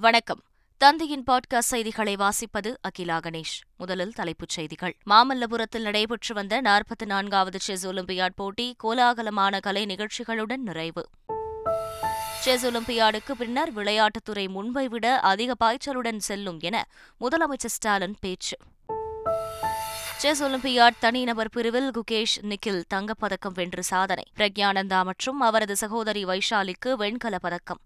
வணக்கம். தந்தையின் பாட்காஸ்ட் செய்திகளை வாசிப்பது அகிலா கணேஷ். முதலில் தலைப்புச் செய்திகள். மாமல்லபுரத்தில் நடைபெற்று வந்த நாற்பத்தி நான்காவது செஸ் ஒலிம்பியாட் போட்டி கோலாகலமான கலை நிகழ்ச்சிகளுடன் நிறைவு. செஸ் ஒலிம்பியாடுக்கு பின்னர் விளையாட்டுத்துறை முன்பை விட அதிக பாய்ச்சலுடன் செல்லும் என முதலமைச்சர் ஸ்டாலின் பேச்சு. செஸ் ஒலிம்பியாட் தனிநபர் பிரிவில் குகேஷ் நிக்கில் தங்கப்பதக்கம் வென்று சாதனை. பிரக்யானந்தா மற்றும் அவரது சகோதரி வைஷாலிக்கு வெண்கலப் பதக்கம்.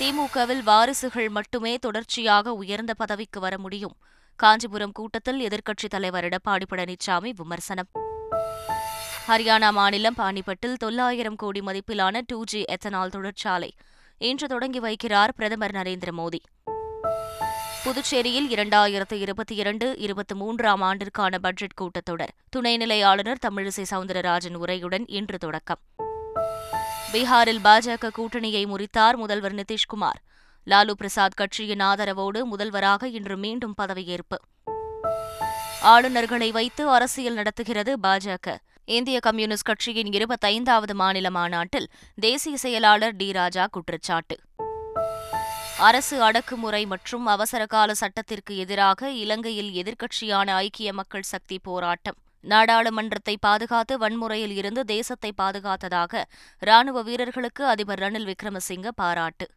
திமுகவில் வாரிசுகள் மட்டுமே தொடர்ச்சியாக உயர்ந்த பதவிக்கு வர முடியும். காஞ்சிபுரம் கூட்டத்தில் எதிர்க்கட்சித் தலைவர் எடப்பாடி பழனிசாமி விமர்சனம். ஹரியானா மாநிலம் பானிபட்டில் தொள்ளாயிரம் கோடி மதிப்பிலான டூ ஜி எத்தனால் தொழிற்சாலை. இன்று தொடங்கி வைக்கிறார் பிரதமர் நரேந்திர மோடி. புதுச்சேரியில் இரண்டாயிரத்து இருபத்தி இரண்டு இருபத்தி மூன்றாம் ஆண்டிற்கான பட்ஜெட் கூட்டத்தொடர். துணைநிலை ஆளுநர் தமிழிசை சவுந்தரராஜன் உரையுடன் இன்று தொடக்கம். பீகாரில் பாஜக கூட்டணியை முறித்தார் முதல்வர் நிதிஷ்குமார். லாலு பிரசாத் கட்சியின் ஆதரவோடு முதல்வராக இன்று மீண்டும் பதவியேற்பு. ஆளுநர்களை வைத்து அரசியல் நடத்துகிறது பாஜக. இந்திய கம்யூனிஸ்ட் கட்சியின் இருபத்தைந்தாவது மாநில மாநாட்டில் தேசிய செயலாளர் டி ராஜா குற்றச்சாட்டு. அரசு அடக்குமுறை மற்றும் அவசரகால சட்டத்திற்கு எதிராக இலங்கையில் எதிர்க்கட்சியான ஐக்கிய மக்கள் சக்தி போராட்டம். நாடாளுமன்றத்தை பாதுகாத்து வன்முறையில் இருந்து தேசத்தை பாதுகாத்ததாக ராணுவ வீரர்களுக்கு அதிபர் ரணில் விக்ரமசிங்க பாராட்டு.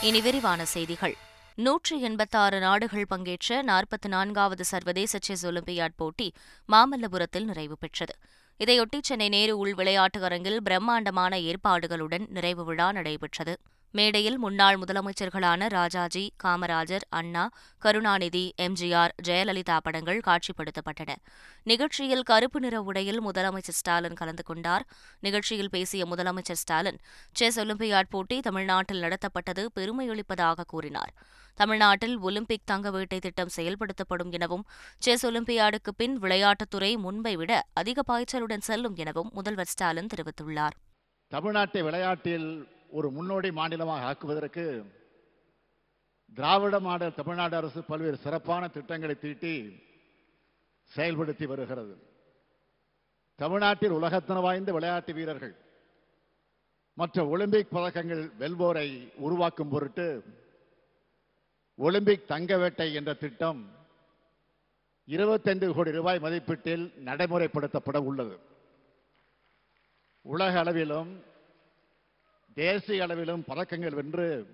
இனி விரிவான செய்திகள். நூற்றி எண்பத்தாறு நாடுகள் பங்கேற்ற நாற்பத்தி நான்காவது சர்வதேச செஸ் ஒலிம்பியாட் போட்டி மாமல்லபுரத்தில் நிறைவு பெற்றது. இதையொட்டி சென்னை நேரு உள் விளையாட்டு அரங்கில் பிரம்மாண்டமான ஏற்பாடுகளுடன் நிறைவு விழா நடைபெற்றது. மேடையில் முன்னாள் முதலமைச்சர்களான ராஜாஜி காமராஜர் அண்ணா கருணாநிதி எம்ஜிஆர் ஜெயலலிதா படங்கள் காட்சிப்படுத்தப்பட்டன. நிகழ்ச்சியில் கருப்பு நிற உடையில் முதலமைச்சர் ஸ்டாலின் கலந்து கொண்டார். நிகழ்ச்சியில் பேசிய முதலமைச்சர் ஸ்டாலின் செஸ் ஒலிம்பியாட் போட்டி தமிழ்நாட்டில் நடத்தப்பட்டது பெருமையளிப்பதாக கூறினார். தமிழ்நாட்டில் ஒலிம்பிக் தங்க வேட்டை திட்டம் செயல்படுத்தப்படும் எனவும் செஸ் ஒலிம்பியாடுக்கு பின் விளையாட்டுத்துறை முன்பை விட அதிக பாய்ச்சலுடன் செல்லும் எனவும் முதல்வர் ஸ்டாலின் தெரிவித்துள்ளார். தமிழ்நாட்டை விளையாட்டில் ஒரு முன்னோடி மாநிலமாக ஆக்குவதற்கு திராவிட மாடல் தமிழ்நாடு அரசு பல்வேறு சிறப்பான திட்டங்களை தீட்டி செயல்படுத்தி வருகிறது. தமிழ்நாட்டில் உலகத்தன வாய்ந்த விளையாட்டு வீரர்கள் மற்ற ஒலிம்பிக் பதக்கங்கள் வெல்வோரை உருவாக்கும் பொருட்டு ஒலிம்பிக் தங்க வேட்டை என்ற திட்டம் இருபத்தைந்து கோடி ரூபாய் மதிப்பீட்டில் நடைமுறைப்படுத்தப்பட உள்ளது. உலக அளவிலும் தேசிய அளவிலும் பதக்கங்கள் வென்று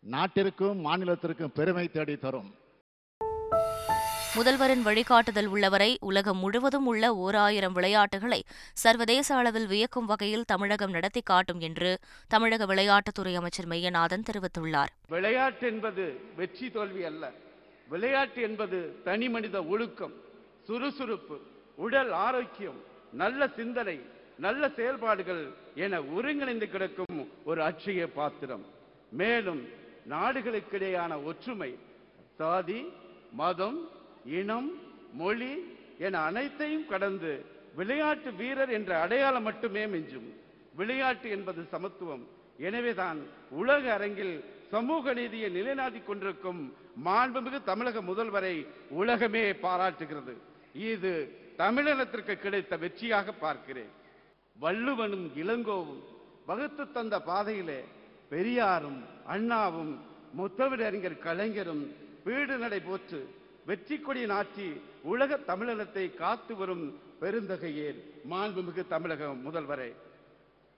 நாட்டிற்கும் மாநிலத்திற்கும் பெருமை தேடி தரும். முதல்வரின் வழிகாட்டுதல் உள்ளவரை உலகம் முழுவதும் உள்ள ஓர் ஆயிரம் விளையாட்டுகளை சர்வதேச அளவில் வியக்கும் வகையில் தமிழகம் நடத்தி காட்டும் என்று தமிழக விளையாட்டுத்துறை அமைச்சர் மெய்யநாதன் தெரிவித்துள்ளார். விளையாட்டு என்பது வெற்றி தோல்வி அல்ல. விளையாட்டு என்பது தனி மனித ஒழுக்கம் சுறுசுறுப்பு உடல் ஆரோக்கியம் நல்ல சிந்தனை நல்ல செயல்பாடுகள் என ஒருங்கிணைந்து கிடக்கும் ஒரு அச்சய பாத்திரம். மேலும் நாடுகளுக்கிடையான ஒற்றுமை சாதி மதம் இனம் மொழி என அனைத்தையும் கடந்து விளையாட்டு வீரர் என்ற அடையாளம் மட்டுமே மிஞ்சும். விளையாட்டு என்பது சமத்துவம். எனவேதான் உலக அரங்கில் சமூக நீதியை நிலைநாட்டிக் கொண்டிருக்கும் மாண்புமிகு தமிழக முதல்வரை உலகமே பாராட்டுகிறது. இது தமிழினத்திற்கு கிடைத்த வெற்றியாக பார்க்கிறேன். வள்ளுவனும் இளங்கோவும் வகுத்து தந்த பாதையிலே பெரியாரும் அண்ணாவும் முத்தமிழறிஞர் கலைஞரும் வீடு நடை போற்று வெற்றி கொடி நாட்டி உலக தமிழகத்தை காத்து வரும் பெருந்தகையேர் மாண்புமிகு தமிழக முதல்வரை.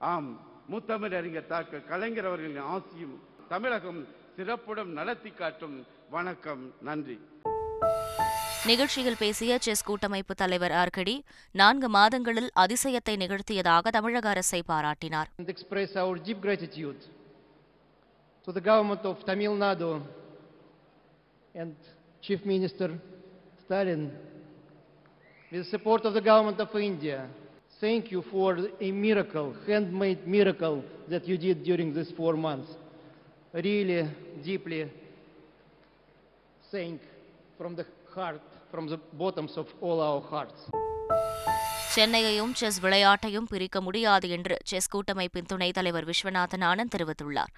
ஆம் முத்தமிழறிஞர் தாக்க கலைஞர் அவர்களின் ஆசியும் தமிழகம் சிறப்புடன் நடத்தி காட்டும் வணக்கம் நன்றி. நிகழ்ச்சியில் பேசிய செஸ் கூட்டமைப்பு தலைவர் ஆர்கடி நான்கு மாதங்களில் அதிசயத்தை நிகழ்த்தியதாக தமிழக அரசை பாராட்டினார் and express our deep gratitude to the government of Tamil Nadu and Chief Minister Stalin with the support of the government of India. Thank you for a miracle, handmade miracle that you did during these four months. Really deeply thank from the heart, from the bottoms of all our hearts. சென்னையையும் chess விளையாட்டையும் பிரிக்க முடியாது என்று chess கூட்டமைப்பின் துணைத் தலைவர் விஸ்வநாதன் ஆனந்த் தெரிவித்துள்ளார்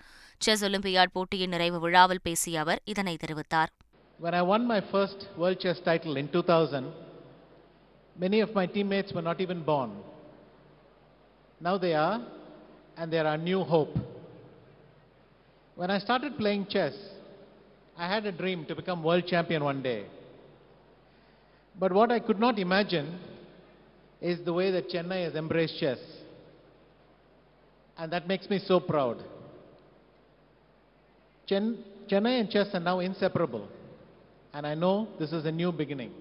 chess olympiad போட்டியின் நிறைவு விழாவில் பேசிய அவர் இதனை தெரிவித்தார் When I won my first World Chess title in 2000, many of my teammates were not even born. Now they are, and they are our new hope. When I started playing chess, I had a dream to become world champion one day. But what I could not imagine is the way that Chennai has embraced chess. And that makes me so proud. Chen- Chennai and chess are now inseparable. And I know this is a new beginning.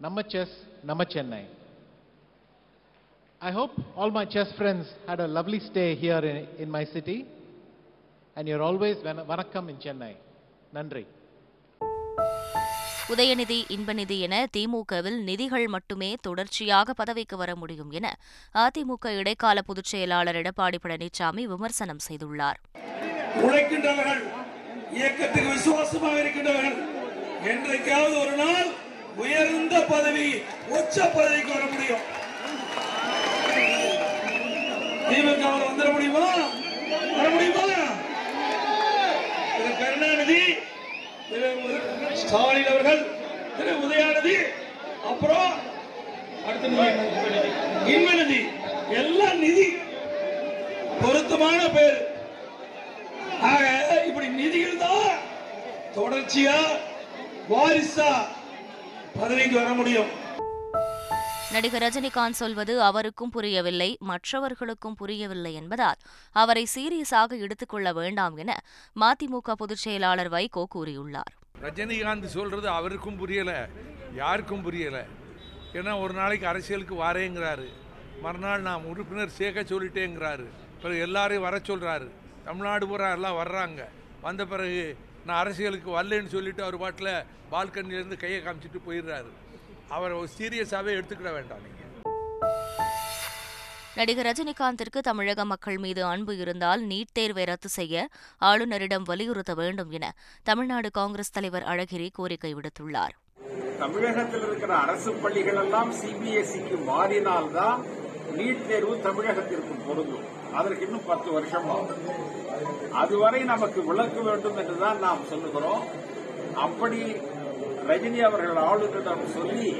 Nama chess, Nama Chennai. I hope all my chess friends had a lovely stay here in, in my city. And you're always vanakkam in Chennai. Nandri. Udhayanidhi Inbanithi என திமுகவில் நிதிகள் மட்டுமே தொடர்ச்சியாக பதவிக்கு வர முடியும் என அதிமுக இடைக்கால பொதுச் செயலாளர் எடப்பாடி பழனிசாமி விமர்சனம் செய்துள்ளார். இயக்கத்துக்கு விசுவாசமாக இருக்கின்றவர்கள் என்றைக்காவது ஒரு நாள் உயர்ந்த பதவி உச்ச பதவிக்கு வர முடியும். திமுக வந்துட முடியுமா? வர முடியுமா? கருணாநிதி திரு ஸ்டாலின் அவர்கள் திரு உதயாநிதி அப்புறம் அடுத்த இன்மநிதி எல்லாம் நிதி. பொருத்தமான பேர். ஆக இப்படி நிதிகள் தான் தொடர்ச்சியா வாரிசா பதவிக்கு வர முடியும். நடிகர் ரஜினிகாந்த் சொல்வது அவருக்கும் புரியவில்லை மற்றவர்களுக்கும் புரியவில்லை என்பதால் அவரை சீரியஸாக எடுத்துக்கொள்ள வேண்டாம் என மதிமுக பொதுச் செயலாளர் வைகோ கூறியுள்ளார். ரஜினிகாந்த் சொல்றது அவருக்கும் புரியல யாருக்கும் புரியல. ஏன்னா ஒரு நாளைக்கு அரசியலுக்கு வாரேங்கிறாரு. மறுநாள் நாம் உறுப்பினர் சேர்க்க சொல்லிட்டேங்கிறாரு. பிறகு எல்லாரையும் வர சொல்றாரு. தமிழ்நாடு பூரா எல்லாம் வர்றாங்க. வந்த பிறகு நான் அரசியலுக்கு வரலன்னு சொல்லிட்டு அவர் பாட்டில் பால்கனிலேருந்து கையை காமிச்சிட்டு போயிடுறாரு. அவரை சீரியஸாகவே எடுத்துக்கிட வேண்டாம் நீங்கள் நடிகர் ரஜினிகாந்திற்கு தமிழக மக்கள் மீது அன்பு இருந்தால் நீட் தேர்வை ரத்து செய்ய ஆளுநரிடம் வலியுறுத்த வேண்டும் என தமிழ்நாடு காங்கிரஸ் தலைவர் அழகிரி கோரிக்கை விடுத்துள்ளார். தமிழகத்தில் இருக்கிற அரசு பள்ளிகள் எல்லாம் சிபிஎஸ்இக்கு மாறினால்தான் நீட் தேர்வு தமிழகத்திற்கு பொருந்தும். அதற்கு இன்னும் பத்து வருஷம் ஆகும் அதுவரை நமக்கு விளக்க வேண்டும் என்றுதான் நாம் சொல்லுகிறோம். அப்படி ரஜினி அவர்கள் ஆளுநரிடம் சொல்லி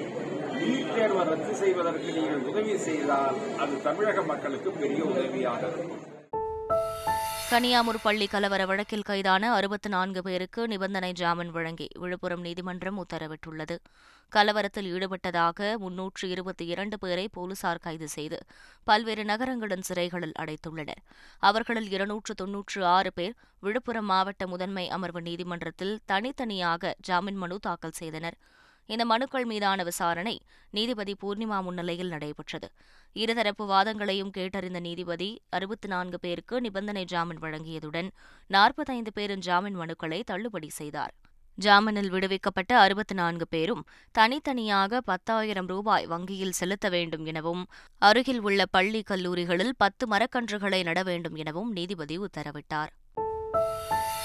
நீட் தேர்வை ரத்து செய்வதற்கு நீங்கள் உதவி செய்தால் அது தமிழக மக்களுக்கு பெரிய உதவியாக இருக்கும். கனியாமூர் பள்ளி கலவர வழக்கில் கைதான அறுபத்து நான்கு பேருக்கு நிபந்தனை ஜாமீன் வழங்கி விழுப்புரம் நீதிமன்றம் உத்தரவிட்டுள்ளது. கலவரத்தில் ஈடுபட்டதாக முன்னூற்று இருபத்தி இரண்டு பேரை போலீசார் கைது செய்து பல்வேறு நகரங்களின் சிறைகளில் அடைத்துள்ளனர். அவர்களில் இருநூற்று தொன்னூற்று ஆறு பேர் விழுப்புரம் மாவட்ட முதன்மை அமர்வு நீதிமன்றத்தில் தனித்தனியாக ஜாமீன் மனு தாக்கல் செய்தனர். இந்த மனுக்கள் மீதான விசாரணை நீதிபதி பூர்ணிமா முன்னிலையில் நடைபெற்றது. இருதரப்பு வாதங்களையும் கேட்டறிந்த நீதிபதி அறுபத்தி நான்கு பேருக்கு நிபந்தனை ஜாமீன் வழங்கியதுடன் நாற்பத்தைந்து பேரின் ஜாமீன் மனுக்களை தள்ளுபடி செய்தார். ஜாமீனில் விடுவிக்கப்பட்ட அறுபத்தி நான்கு பேரும் தனித்தனியாக பத்தாயிரம் ரூபாய் வங்கியில் செலுத்த வேண்டும் எனவும் அருகில் உள்ள பள்ளி கல்லூரிகளில் பத்து மரக்கன்றுகளை நட வேண்டும் எனவும் நீதிபதி உத்தரவிட்டார்.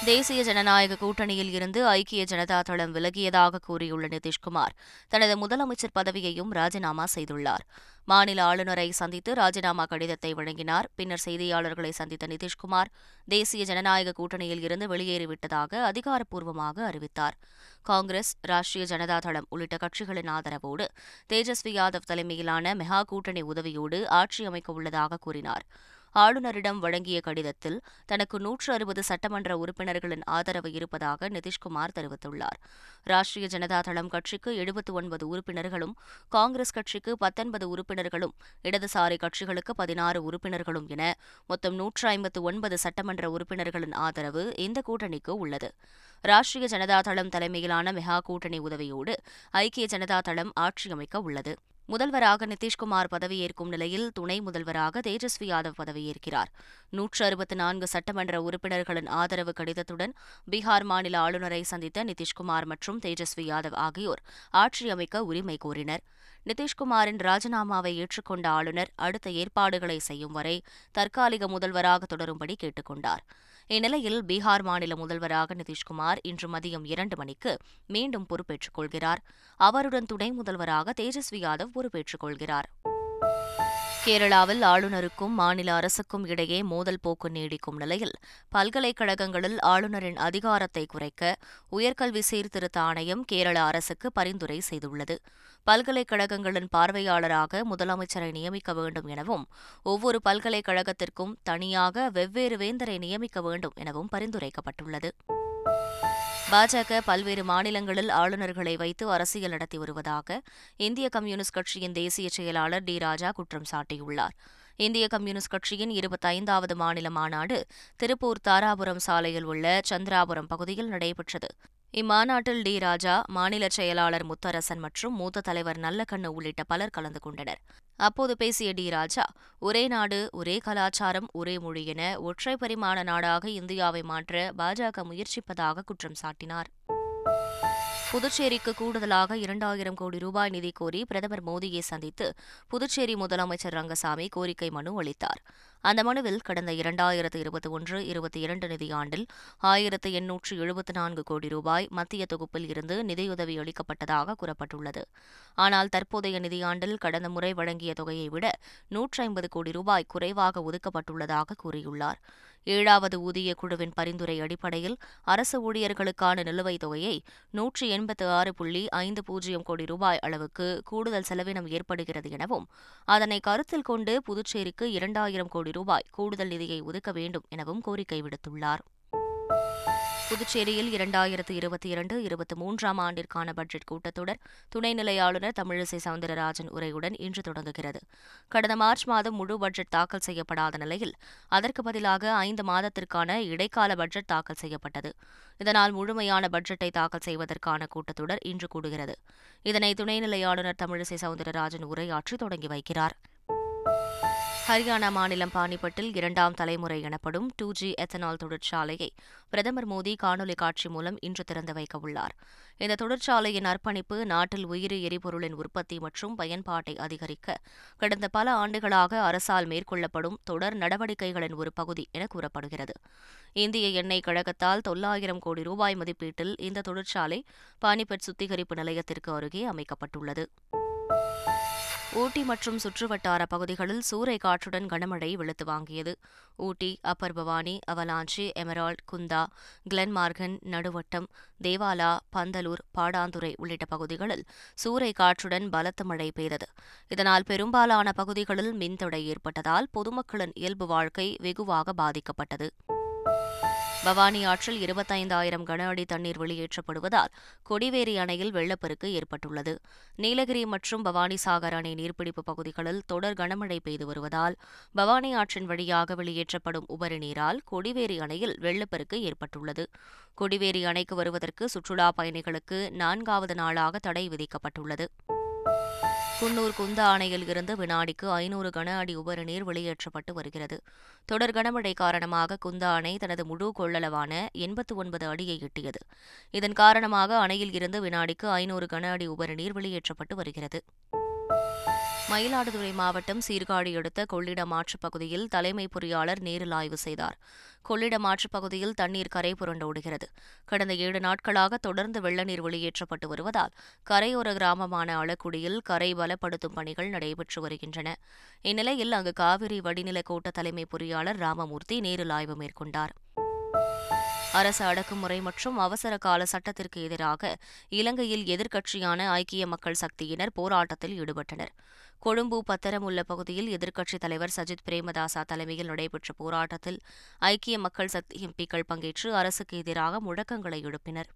தேசிய ஜனநாயக கூட்டணியில் இருந்து ஐக்கிய ஜனதா தளம் விலகியதாக கூறியுள்ள நிதிஷ்குமார் தனது முதலமைச்சர் பதவியையும் ராஜினாமா செய்துள்ளார். மாநில ஆளுநரை சந்தித்து ராஜினாமா கடிதத்தை வழங்கினார். பின்னர் செய்தியாளர்களை சந்தித்த நிதிஷ்குமார் தேசிய ஜனநாயக கூட்டணியில் இருந்து வெளியேறிவிட்டதாக அதிகாரப்பூர்வமாக அறிவித்தார். காங்கிரஸ் ராஷ்டிரிய ஜனதா தளம் உள்ளிட்ட கட்சிகளின் ஆதரவோடு தேஜஸ்வி யாதவ் தலைமையிலான மெகா கூட்டணி உதவியோடு ஆட்சி அமைக்க உள்ளதாக கூறினார். ஆளுநரிடம் வழங்கிய கடிதத்தில் தனக்கு நூற்று அறுபது சட்டமன்ற உறுப்பினர்களின் ஆதரவு இருப்பதாக நிதிஷ்குமார் தெரிவித்துள்ளார். ராஷ்டிரிய ஜனதா தளம் கட்சிக்கு எழுபத்து ஒன்பது உறுப்பினர்களும் காங்கிரஸ் கட்சிக்கு பத்தொன்பது உறுப்பினர்களும் இடதுசாரி கட்சிகளுக்கு பதினாறு உறுப்பினர்களும் என மொத்தம் நூற்று ஐம்பத்து ஒன்பது சட்டமன்ற உறுப்பினர்களின் ஆதரவு இந்த கூட்டணிக்கு உள்ளது. ராஷ்டிரிய ஜனதா தளம் தலைமையிலான மெகா கூட்டணி உதவியோடு ஐக்கிய ஜனதா தளம் ஆட்சி அமைக்க உள்ளது. முதல்வராக நிதிஷ்குமார் பதவியேற்கும் நிலையில் துணை முதல்வராக தேஜஸ்வி யாதவ் பதவியேற்கிறார். நூற்று அறுபத்தி நான்கு சட்டமன்ற உறுப்பினர்களின் ஆதரவு கடிதத்துடன் பீகார் மாநில ஆளுநரை சந்தித்த நிதிஷ்குமார் மற்றும் தேஜஸ்வி யாதவ் ஆகியோர் ஆட்சி அமைக்க உரிமை கோரினர். நிதிஷ்குமாரின் ராஜினாமாவை ஏற்றுக்கொண்ட ஆளுநர் அடுத்த ஏற்பாடுகளை செய்யும் வரை தற்காலிக முதல்வராக தொடரும்படி கேட்டுக் கொண்டார் இந்நிலையில் பீகார் மாநில முதல்வராக நிதிஷ்குமார் இன்று மதியம் இரண்டு மணிக்கு மீண்டும் பொறுப்பேற்றுக் கொள்கிறார். அவருடன் துணை முதல்வராக தேஜஸ்வி யாதவ் பொறுப்பேற்றுக் கொள்கிறார். கேரளாவில் ஆளுநருக்கும் மாநில அரசுக்கும் இடையே மோதல் போக்கு நீடிக்கும் நிலையில் பல்கலைக்கழகங்களில் ஆளுநரின் அதிகாரத்தை குறைக்க உயர்கல்வி சீர்திருத்த ஆணையம் கேரள அரசுக்கு பரிந்துரை செய்துள்ளது. பல்கலைக்கழகங்களின் பார்வையாளராக முதலமைச்சரை நியமிக்க வேண்டும் எனவும் ஒவ்வொரு பல்கலைக்கழகத்திற்கும் தனியாக வெவ்வேறு வேந்தரை நியமிக்க வேண்டும் எனவும் பரிந்துரைக்கப்பட்டுள்ளது. பாஜக பல்வேறு மாநிலங்களில் ஆளுநர்களை வைத்து அரசியல் நடத்தி வருவதாக இந்திய கம்யூனிஸ்ட் கட்சியின் தேசிய செயலாளர் டி ராஜா குற்றம் சாட்டியுள்ளார். இந்திய கம்யூனிஸ்ட் கட்சியின் இருபத்தைந்தாவது மாநில மாநாடு திருப்பூர் தாராபுரம் சாலையில் உள்ள சந்திராபுரம் பகுதியில் நடைபெற்றது. இம்மாநாட்டில் டி. ராஜா மாநில செயலாளர் முத்தரசன் மற்றும் மூத்த தலைவர் நல்லக்கண்ணு உள்ளிட்ட பலர் கலந்து கொண்டனர். அப்போது பேசிய டி. ராஜா ஒரே நாடு ஒரே கலாச்சாரம் ஒரே மொழி என ஒற்றை பரிமாண நாடாக இந்தியாவை மாற்ற பாஜக முயற்சிப்பதாக குற்றம் சாட்டினார். புதுச்சேரிக்கு கூடுதலாக இரண்டாயிரம் கோடி ரூபாய் நிதி கோரி பிரதமர் மோடியை சந்தித்து புதுச்சேரி முதலமைச்சர் ரங்கசாமி கோரிக்கை மனு அளித்தார். அந்த மனுவில் கடந்த இரண்டாயிரத்து இருபத்தி ஒன்று இருபத்தி இரண்டு நிதியாண்டில் ஆயிரத்து எண்ணூற்று எழுபத்தி நான்கு கோடி ரூபாய் மத்திய தொகுப்பில் இருந்து நிதியுதவி அளிக்கப்பட்டதாக கூறப்பட்டுள்ளது. ஆனால் தற்போதைய நிதியாண்டில் கடந்த முறை வழங்கிய தொகையை விட நூற்றி ஐம்பது கோடி ரூபாய் குறைவாக ஒதுக்கப்பட்டுள்ளதாக கூறியுள்ளார். ஏழாவது ஊதிய குழுவின் பரிந்துரை அடிப்படையில் அரசு ஊழியர்களுக்கான நிலுவைத் தொகையை நூற்றி எண்பத்து ஆறு புள்ளி ஐந்து பூஜ்ஜியம் கோடி ரூபாய் அளவுக்கு கூடுதல் செலவினம் ஏற்படுகிறது எனவும் அதனை கருத்தில் கொண்டு புதுச்சேரிக்கு இரண்டாயிரம் கோடி ரூபாய் கூடுதல் நிதியை ஒதுக்க வேண்டும் எனவும் கோரிக்கை விடுத்துள்ளார். புதுச்சேரியில் இரண்டாயிரத்து இருபத்தி இரண்டு இருபத்தி மூன்றாம் ஆண்டிற்கான பட்ஜெட் கூட்டத்தொடர் துணைநிலை ஆளுநர் தமிழிசை சவுந்தரராஜன் உரையுடன் இன்று தொடங்குகிறது. கடந்த மார்ச் மாதம் முழு பட்ஜெட் தாக்கல் செய்யப்படாத நிலையில் அதற்கு பதிலாக ஐந்து மாதத்திற்கான இடைக்கால பட்ஜெட் தாக்கல் செய்யப்பட்டது. இதனால் முழுமையான பட்ஜெட்டை தாக்கல் செய்வதற்கான கூட்டத்தொடர் இன்று கூடுகிறது. இதனை துணைநிலை ஆளுநர் தமிழிசை சவுந்தரராஜன் உரையாற்றி தொடங்கி வைக்கிறார். ஹரியானா மாநிலம் பானிபட்டில் இரண்டாம் தலைமுறை எனப்படும் டூ ஜி எத்தனால் தொழிற்சாலையை பிரதமர் மோடி காணொலி காட்சி மூலம் இன்று திறந்து வைக்க உள்ளார். இந்த தொழிற்சாலையின் அர்ப்பணிப்பு நாட்டில் உயிரி எரிபொருளின் உற்பத்தி மற்றும் பயன்பாட்டை அதிகரிக்க கடந்த பல ஆண்டுகளாக அரசால் மேற்கொள்ளப்படும் தொடர் நடவடிக்கைகளின் ஒரு பகுதி என கூறப்படுகிறது. இந்திய எண்ணெய் கழகத்தால் தொள்ளாயிரம் கோடி ரூபாய் மதிப்பீட்டில் இந்த தொழிற்சாலை பானிபட் சுத்திகரிப்பு நிலையத்திற்கு அருகே அமைக்கப்பட்டுள்ளது. ஊட்டி மற்றும் சுற்றுவட்டார பகுதிகளில் சூறை காற்றுடன் கனமழை வெளுத்து வாங்கியது. Ooty Upper Bhavani Avalanche Emerald Kundha Glenmorgan Naduvattam Devala Pandalur Padanthurai உள்ளிட்ட பகுதிகளில் சூறை காற்றுடன் பலத்த மழை பெய்தது. இதனால் பெரும்பாலான பகுதிகளில் மின்தடை ஏற்பட்டதால் பொதுமக்களின் இயல்பு வாழ்க்கை வெகுவாக பாதிக்கப்பட்டது. பவானி ஆற்றில் இருபத்தைந்தாயிரம் கன அடி தண்ணீர் வெளியேற்றப்படுவதால் கொடிவேரி அணையில் வெள்ளப்பெருக்கு ஏற்பட்டுள்ளது. நீலகிரி மற்றும் பவானி சாகர் அணை நீர்பிடிப்பு பகுதிகளில் தொடர் கனமழை பெய்து வருவதால் பவானி ஆற்றின் வழியாக வெளியேற்றப்படும் உபரி நீரால் கொடிவேரி அணையில் வெள்ளப்பெருக்கு ஏற்பட்டுள்ளது. கொடிவேரி அணைக்கு வருவதற்கு சுற்றுலா பயணிகளுக்கு நான்காவது நாளாக தடை விதிக்கப்பட்டுள்ளது. குன்னூர் குந்த அணையில் இருந்து வினாடிக்கு ஐநூறு கன அடி உபரி நீர் வெளியேற்றப்பட்டு வருகிறது. தொடர் கனமழை காரணமாக குந்த அணை தனது முழு கொள்ளளவான எண்பத்து ஒன்பது அடியை எட்டியது. இதன் காரணமாக அணையில் இருந்து வினாடிக்கு ஐநூறு கன அடி உபரி நீர் வெளியேற்றப்பட்டு வருகிறது. மயிலாடுதுறை மாவட்டம் சீர்காழி அடுத்த கொள்ளிடம் ஆற்றுப் பகுதியில் தலைமை பொறியாளர் நேரில் ஆய்வு செய்தார். கொள்ளிடம் ஆற்றுப் பகுதியில் தண்ணீர் கரை புரண்டோடுகிறது கடந்த ஏழு நாட்களாக தொடர்ந்து வெள்ளநீர் வெளியேற்றப்பட்டு வருவதால் கரையோர கிராமமான அளக்குடியில் கரை பலப்படுத்தும் பணிகள் நடைபெற்று வருகின்றன. இந்நிலையில் அங்கு காவிரி வடிநில கோட்ட தலைமை பொறியாளர் ராமமூர்த்தி நேரில் ஆய்வு மேற்கொண்டார். அரசு அடக்குமுறை மற்றும் அவசர கால சட்டத்திற்கு எதிராக இலங்கையில் எதிர்க்கட்சியான ஐக்கிய மக்கள் சக்தியினர் போராட்டத்தில் ஈடுபட்டனர். கொழும்பு பத்தரம் உள்ள பகுதியில் எதிர்க்கட்சித் தலைவர் சஜித் பிரேமதாசா தலைமையில் நடைபெற்ற போராட்டத்தில் ஐக்கிய மக்கள் சக்தி எம்பிக்கள் பங்கேற்று அரசுக்கு எதிராக முழக்கங்களை எழுப்பினர்.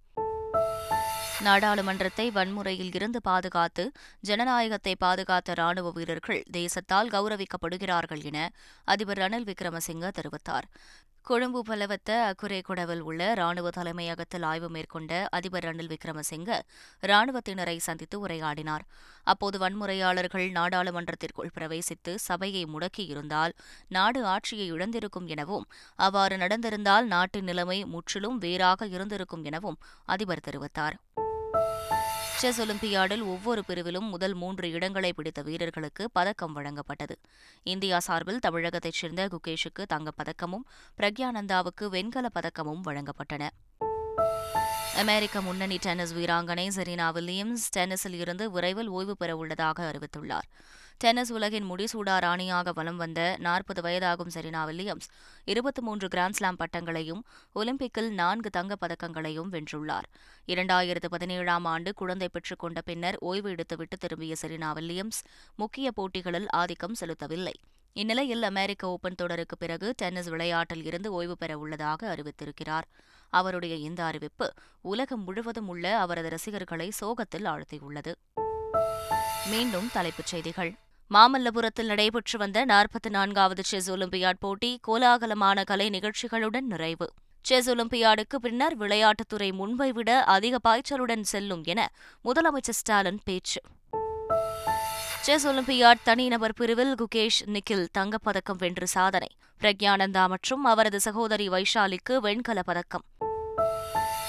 நாடாளுமன்றத்தை வன்முறையில் இருந்து பாதுகாத்து ஜனநாயகத்தை பாதுகாத்த ராணுவ வீரர்கள் தேசத்தால் கௌரவிக்கப்படுகிறார்கள் என அதிபர் ரணில் விக்ரமசிங்க தெரிவித்தார். கொழும்பு பலவத்த அக்குரேகுடவில் உள்ள ராணுவ தலைமையகத்தில் ஆய்வு மேற்கொண்ட அதிபர் ரணில் விக்ரமசிங்க ராணுவத்தினரை சந்தித்து உரையாடினார். அப்போது வன்முறையாளர்கள் நாடாளுமன்றத்திற்குள் பிரவேசித்து சபையை முடக்கியிருந்தால் நாடு ஆட்சியை இழந்திருக்கும் எனவும் அவ்வாறு நடந்திருந்தால் நாட்டின் நிலைமை முற்றிலும் வேறாக இருந்திருக்கும் எனவும் அதிபர் தெரிவித்தார். செஸ் ஒலிம்பியாடில் ஒவ்வொரு பிரிவிலும் முதல் மூன்று இடங்களை பிடித்த வீரர்களுக்கு பதக்கம் வழங்கப்பட்டது. இந்தியா சார்பில் தமிழகத்தைச் சேர்ந்த குகேஷுக்கு தங்கப்பதக்கமும் பிரக்யானந்தாவுக்கு வெண்கலப் பதக்கமும் வழங்கப்பட்டன. அமெரிக்க முன்னணி டென்னிஸ் வீராங்கனை செரீனா வில்லியம்ஸ் டென்னிஸில் இருந்து விரைவில் ஓய்வு பெற உள்ளதாக அறிவித்துள்ளார். டென்னிஸ் உலகின் முடிசூடா ராணியாக வலம் வந்த நாற்பது வயதாகும் செரினா வில்லியம்ஸ் இருபத்தி மூன்று கிராண்ட்ஸ்லாம் பட்டங்களையும் ஒலிம்பிக்கில் நான்கு தங்கப் பதக்கங்களையும் வென்றுள்ளார். இரண்டாயிரத்து பதினேழாம் ஆண்டு குழந்தை பெற்றுக் கொண்ட பின்னர் ஓய்வு எடுத்துவிட்டு திரும்பிய செரினா வில்லியம்ஸ் முக்கிய போட்டிகளில் ஆதிக்கம் செலுத்தவில்லை. இந்நிலையில் அமெரிக்க ஓபன் தொடருக்கு பிறகு டென்னிஸ் விளையாட்டில் இருந்து ஓய்வு பெற உள்ளதாக அறிவித்திருக்கிறார். அவருடைய இந்த அறிவிப்பு உலகம் முழுவதும் உள்ள அவரது ரசிகர்களை சோகத்தில் ஆழ்த்தியுள்ளது. மீண்டும் தலைப்புச் செய்திகள். மாமல்லபுரத்தில் நடைபெற்று வந்த நாற்பத்தி நான்காவது செஸ் ஒலிம்பியாட் போட்டி கோலாகலமான கலை நிகழ்ச்சிகளுடன் நிறைவு. செஸ் ஒலிம்பியாடுக்கு பின்னர் விளையாட்டுத்துறை முன்பை விட அதிக பாய்ச்சலுடன் செல்லும் என முதலமைச்சர் ஸ்டாலின் பேச்சு. செஸ் ஒலிம்பியாட் தனிநபர் பிரிவில் குகேஷ் நிக்கில் தங்கப்பதக்கம் வென்று சாதனை. பிரக்யானந்தா மற்றும் அவரது சகோதரி வைஷாலிக்கு வெண்கல பதக்கம்.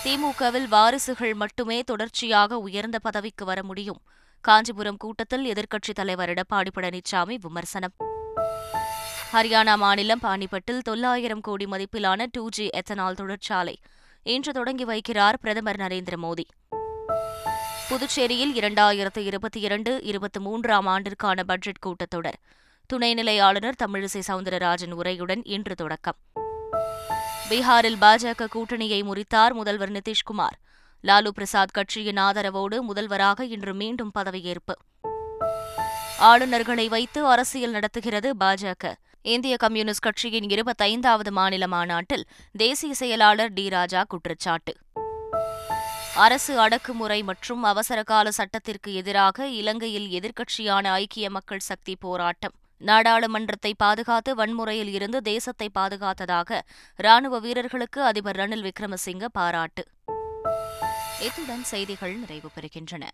திமுகவில் வாரிசுகள் மட்டுமே தொடர்ச்சியாக உயர்ந்த பதவிக்கு வர முடியும். காஞ்சிபுரம் கூட்டத்தில் எதிர்க்கட்சித் தலைவர் எடப்பாடி பழனிசாமி விமர்சனம். ஹரியானா மாநிலம் பானிபட்டில் தொள்ளாயிரம் கோடி மதிப்பிலான டூ ஜி எத்தனால் தொழிற்சாலை இன்று தொடங்கி வைக்கிறார் பிரதமர் நரேந்திர மோடி. புதுச்சேரியில் இரண்டாயிரத்து இருபத்தி இரண்டு இருபத்தி மூன்றாம் ஆண்டிற்கான பட்ஜெட் கூட்டத்தொடர். துணைநிலை ஆளுநர் தமிழிசை சவுந்தரராஜன் உரையுடன் இன்று தொடக்கம். பீகாரில் பாஜக கூட்டணியை முறித்தார் முதல்வர் நிதிஷ்குமார். லாலு பிரசாத் கட்சியின் ஆதரவோடு முதல்வராக இன்று மீண்டும் பதவியேற்பு. ஆளுநர்களை வைத்து அரசியல் நடத்துகிறது பாஜக. இந்திய கம்யூனிஸ்ட் கட்சியின் இருபத்தைந்தாவது மாநில மாநாட்டில் தேசிய செயலாளர் டி ராஜா குற்றச்சாட்டு. அரசு அடக்குமுறை மற்றும் அவசரகால சட்டத்திற்கு எதிராக இலங்கையில் எதிர்க்கட்சியான ஐக்கிய மக்கள் சக்தி போராட்டம். நாடாளுமன்றத்தை பாதுகாத்து வன்முறையில் இருந்து தேசத்தை பாதுகாத்ததாக ராணுவ வீரர்களுக்கு அதிபர் ரணில் விக்ரமசிங்க பாராட்டு. இத்துடன் செய்திகள் நிறைவு பெறுகின்றன